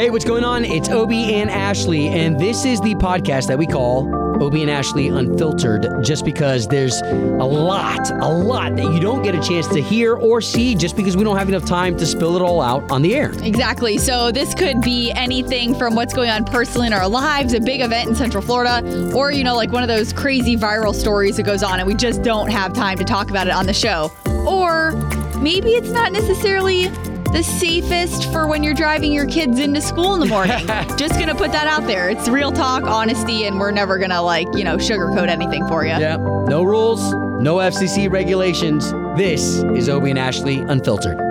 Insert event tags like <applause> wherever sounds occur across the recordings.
Hey, what's going on? It's Obie and Ashley, and this is the podcast that we call Obie and Ashley Unfiltered, just because there's a lot, a lot that you don't get a chance to hear or see just because we don't have enough time to spill it all out on the air. Exactly. So this could be anything from what's going on personally in our lives, a big event in Central Florida, or, you know, like one of those crazy viral stories that goes on and we just don't have time to talk about it on the show. Or maybe it's not necessarily the safest for when you're driving your kids into school in the morning. <laughs> just gonna put that out there. It's real talk, honesty, and we're never gonna like, you know, sugarcoat anything for you. Yeah, no rules, no FCC regulations. This is Obie and Ashley Unfiltered.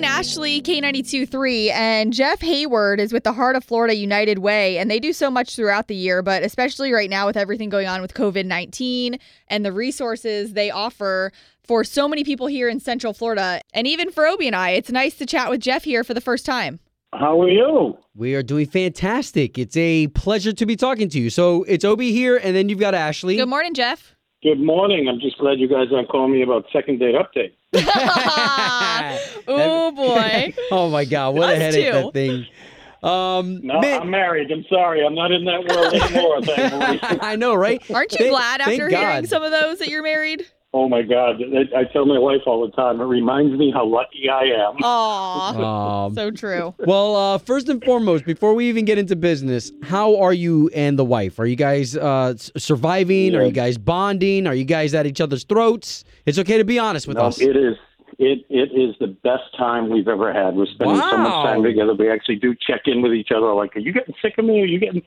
Toby Ashley, K92.3, and Jeff Hayward is with the Heart of Florida United Way, and they do so much throughout the year, but especially right now with everything going on with COVID 19 and the resources they offer for so many people here in Central Florida, and even for Obie and I. It's nice to chat with Jeff here for the first time. How are you? We are doing fantastic. It's a pleasure to be talking to you. So it's Obie here, and then you've got Ashley. Good morning, Jeff. Good morning. I'm just glad you guys aren't calling me about second date update. <laughs> <laughs> oh boy. <laughs> oh my God, what a headache too. that thing. Um, No, man- I'm married. I'm sorry. I'm not in that world anymore. I know, right? Aren't you Thank- glad after hearing God. some of those that you're married? Oh my God. I I tell my wife all the time. It reminds me how lucky I am. Aw. <laughs> Um, so true. well, uh, first and foremost, before we even get into business, how are you and the wife? Are you guys uh, s- surviving? Are you guys bonding? Are you guys at each other's throats? It's okay to be honest with No, us. it is. It it is the best time we've ever had. We're spending so much time together. We actually do check in with each other. Like, are you getting sick of me? Are you getting?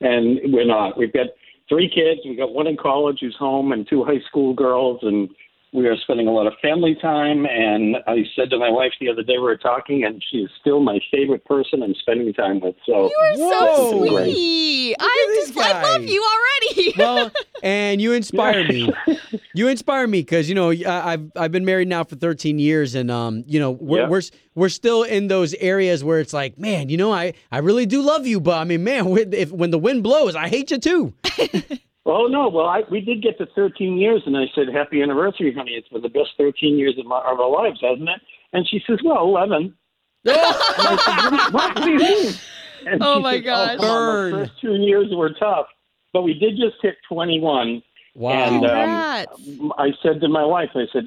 And we're not. We've got three kids. We've got one in college who's home, and two high school girls, and we are spending a lot of family time. And I said to my wife the other day we were talking, and she is still my favorite person I'm spending time with. So You are Whoa. so sweet. I this just I love you already. <laughs> well, and you inspire me. <laughs> You inspire me because you know I- I've I've been married now for 13 years, and um you know we're Yeah. we're we're still in those areas where it's like, man, you know I I really do love you, but I mean, man, <laughs> when- if when the wind blows, I hate you too. Oh no! Well, I, we did get to 13 years, and I said, "Happy anniversary, honey! It's been the best 13 years of, my, of our lives, hasn't it?" And she says, "Well, 11." And I said, what, what do you mean? And Oh, my says, gosh. come on, the first two years were tough, but we did just hit 21. Wow. And um, I said to my wife, I said,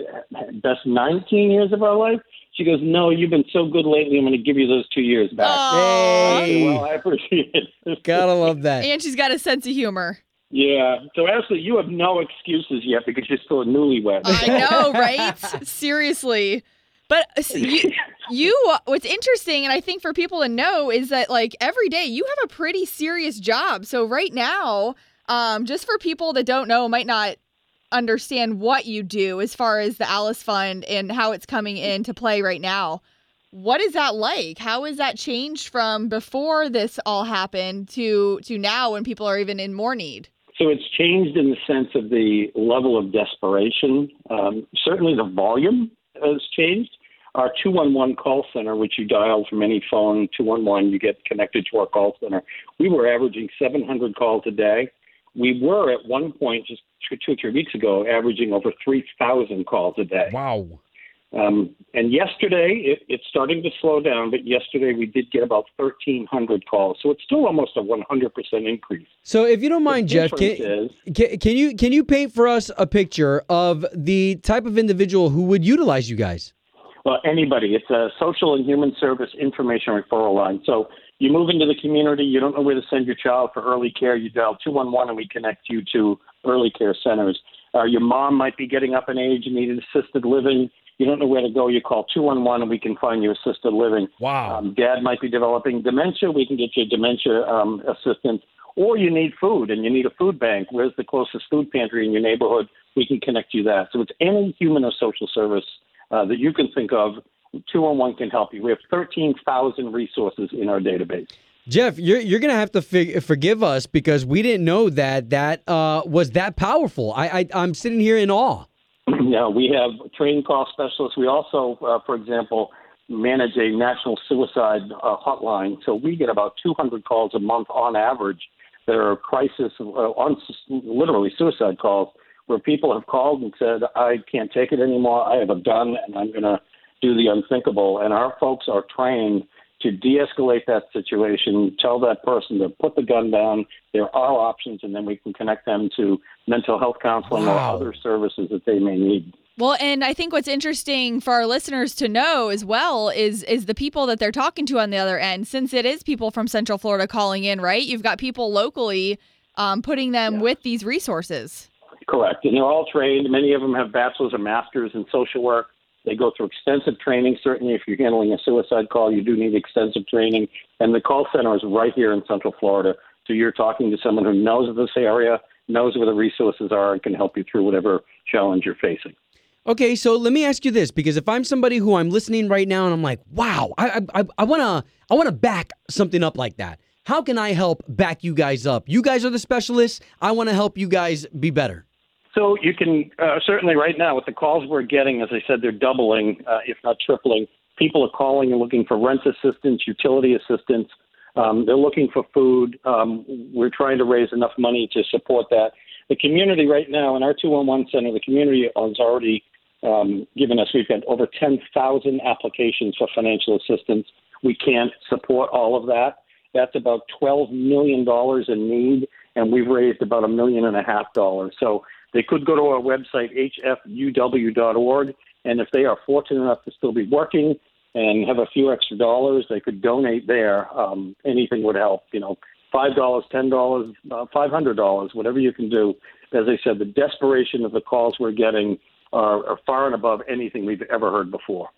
"Best 19 years of our life." She goes, "No, you've been so good lately. I'm going to give you those two years back." Aw. I said, Hey. well, I appreciate it. Gotta love that. And she's got a sense of humor. Yeah. So, Ashley, you have no excuses yet because you're still a newlywed. I know, right? <laughs> Seriously. But uh, you, <laughs> you, what's interesting, and I think for people to know, is that like every day you have a pretty serious job. So right now, um, just for people that don't know, might not understand what you do as far as the Alice Fund and how it's coming into play right now. What is that like? How has that changed from before this all happened to to now when people are even in more need? So it's changed in the sense of the level of desperation. Um, certainly the volume has changed. Our 211 call center, which you dial from any phone, 211, you get connected to our call center. We were averaging 700 calls a day. We were at one point, just two, or three weeks ago, averaging over 3,000 calls a day. Wow. Um, and yesterday, it, it's starting to slow down, but yesterday we did get about 1,300 calls. So it's still almost a 100% increase. So if you don't mind, Jeff, can, is- can can you can you paint for us a picture of the type of individual who would utilize you guys? Well, anybody. It's a social and human service information referral line. So you move into the community, you don't know where to send your child for early care, you dial 211 and we connect you to early care centers. Uh, your mom might be getting up in age and needing assisted living. You don't know where to go, you call 211 and we can find you assisted living. Wow. Um, dad might be developing dementia, we can get you a dementia um, assistance. Or you need food and you need a food bank. Where's the closest food pantry in your neighborhood? We can connect you that. So it's any human or social service uh, that you can think of. 211 can help you. We have 13,000 resources in our database. Jeff, you're you're gonna have to fig- forgive us because we didn't know that that uh, was that powerful. I, I I'm sitting here in awe. <clears throat> yeah, we have trained call specialists. We also, uh, for example, manage a national suicide uh, hotline. So we get about 200 calls a month on average that are crisis, uh, on literally suicide calls. where people have called and said, I can't take it anymore. I have a gun and I'm going to do the unthinkable. And our folks are trained to de escalate that situation, tell that person to put the gun down. There are options, and then we can connect them to mental health counseling Wow. or other services that they may need. Well, and I think what's interesting for our listeners to know as well is is the people that they're talking to on the other end. Since it is people from Central Florida calling in, right? You've got people locally um, putting them Yeah. with these resources. Correct. And they're all trained. Many of them have bachelor's or master's in social work. They go through extensive training. Certainly, if you're handling a suicide call, you do need extensive training. And the call center is right here in Central Florida. So you're talking to someone who knows this area, knows where the resources are, and can help you through whatever challenge you're facing. Okay, so let me ask you this because if I'm somebody who I'm listening right now and I'm like, wow, I I I want to I want to back something up like that. How can I help back you guys up? You guys are the specialists. I want to help you guys be better. So you can uh, certainly right now with the calls we're getting, as I said, they're doubling, uh, if not tripling. People are calling and looking for rent assistance, utility assistance. Um, they're looking for food. Um, we're trying to raise enough money to support that. The community right now in our 211 center, the community has already um, given us, we've got over 10,000 applications for financial assistance. We can't support all of that. That's about $12 million in need, and we've raised about a million and a half dollars. So they could go to our website, hfuw.org, and if they are fortunate enough to still be working and have a few extra dollars, they could donate there. Um, anything would help, you know, $5, $10, uh, $500, whatever you can do. As I said, the desperation of the calls we're getting are, are far and above anything we've ever heard before.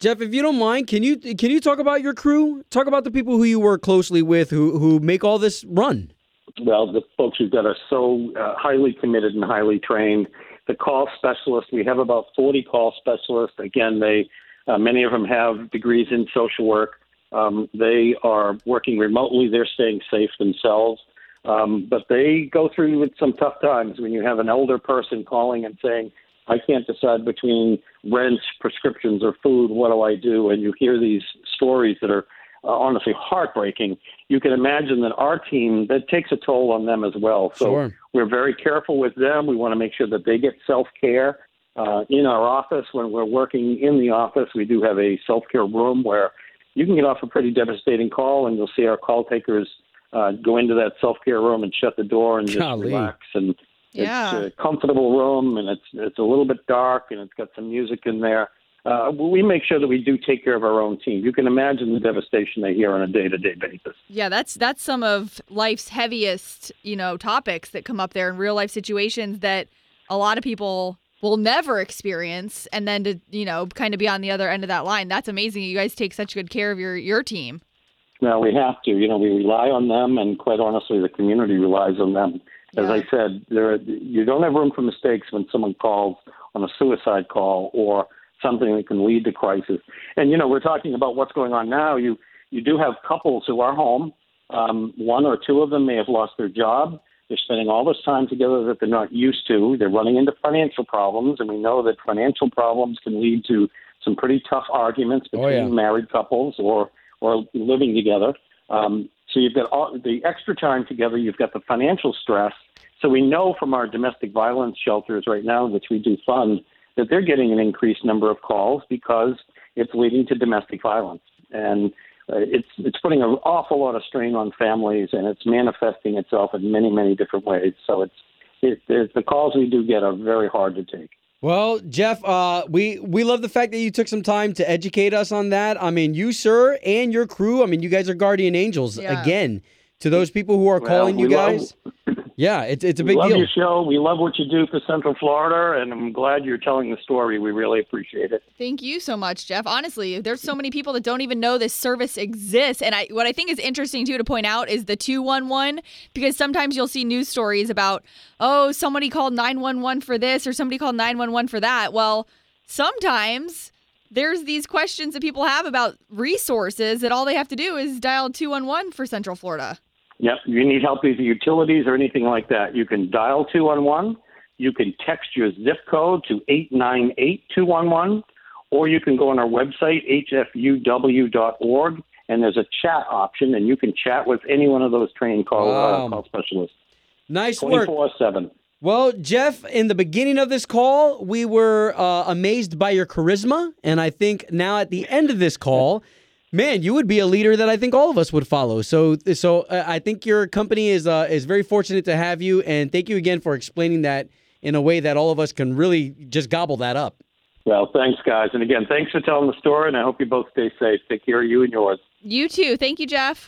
Jeff, if you don't mind, can you can you talk about your crew? Talk about the people who you work closely with who who make all this run. Well, the folks we've got are so uh, highly committed and highly trained. The call specialists, we have about 40 call specialists. Again, they uh, many of them have degrees in social work. Um, they are working remotely. They're staying safe themselves. Um, but they go through with some tough times when you have an elder person calling and saying, I can't decide between rent, prescriptions, or food. What do I do? And you hear these stories that are uh, honestly heartbreaking. You can imagine that our team that takes a toll on them as well. So Sure. we're very careful with them. We want to make sure that they get self care uh, in our office. When we're working in the office, we do have a self care room where you can get off a pretty devastating call, and you'll see our call takers uh, go into that self care room and shut the door and just Golly. relax. And Yeah. it's a comfortable room, and it's it's a little bit dark, and it's got some music in there. Uh, we make sure that we do take care of our own team. You can imagine the devastation they hear on a day to day basis. Yeah, that's that's some of life's heaviest, you know, topics that come up there in real life situations that a lot of people will never experience and then to, you know, kind of be on the other end of that line. That's amazing. You guys take such good care of your your team. Now we have to. You know, we rely on them, and quite honestly, the community relies on them. As Yeah. I said, there you don't have room for mistakes when someone calls on a suicide call or something that can lead to crisis. And you know, we're talking about what's going on now. You you do have couples who are home. Um, one or two of them may have lost their job. They're spending all this time together that they're not used to. They're running into financial problems, and we know that financial problems can lead to some pretty tough arguments Oh, between yeah. married couples or or living together. Um, so you've got all, the extra time together. You've got the financial stress. So we know from our domestic violence shelters right now, which we do fund, that they're getting an increased number of calls because it's leading to domestic violence, and uh, it's it's putting an awful lot of strain on families, and it's manifesting itself in many many different ways. So it's it, it, the calls we do get are very hard to take. Well, Jeff, uh, we we love the fact that you took some time to educate us on that. I mean, you, sir, and your crew. I mean, you guys are guardian angels Yeah. again to those people who are Well, calling you we love- guys. Yeah, it's it's a we big love deal. your show. We love what you do for Central Florida, and I'm glad you're telling the story. We really appreciate it. Thank you so much, Jeff. Honestly, there's so many people that don't even know this service exists. And I what I think is interesting too to point out is the 211 because sometimes you'll see news stories about, "Oh, somebody called 911 for this or somebody called 911 for that." Well, sometimes there's these questions that people have about resources that all they have to do is dial 211 for Central Florida. Yep. You need help with utilities or anything like that. You can dial 211. You can text your zip code to 898-211, or you can go on our website, hfuw.org, and there's a chat option, and you can chat with any one of those trained call, Wow. uh, call specialists Nice work. 24-7. Well, Jeff, in the beginning of this call, we were uh, amazed by your charisma. And I think now at the end of this call, man, you would be a leader that I think all of us would follow. So, so uh, I think your company is uh, is very fortunate to have you. And thank you again for explaining that in a way that all of us can really just gobble that up. Well, thanks, guys. And again, thanks for telling the story. And I hope you both stay safe. Take care of you and yours. You too. Thank you, Jeff.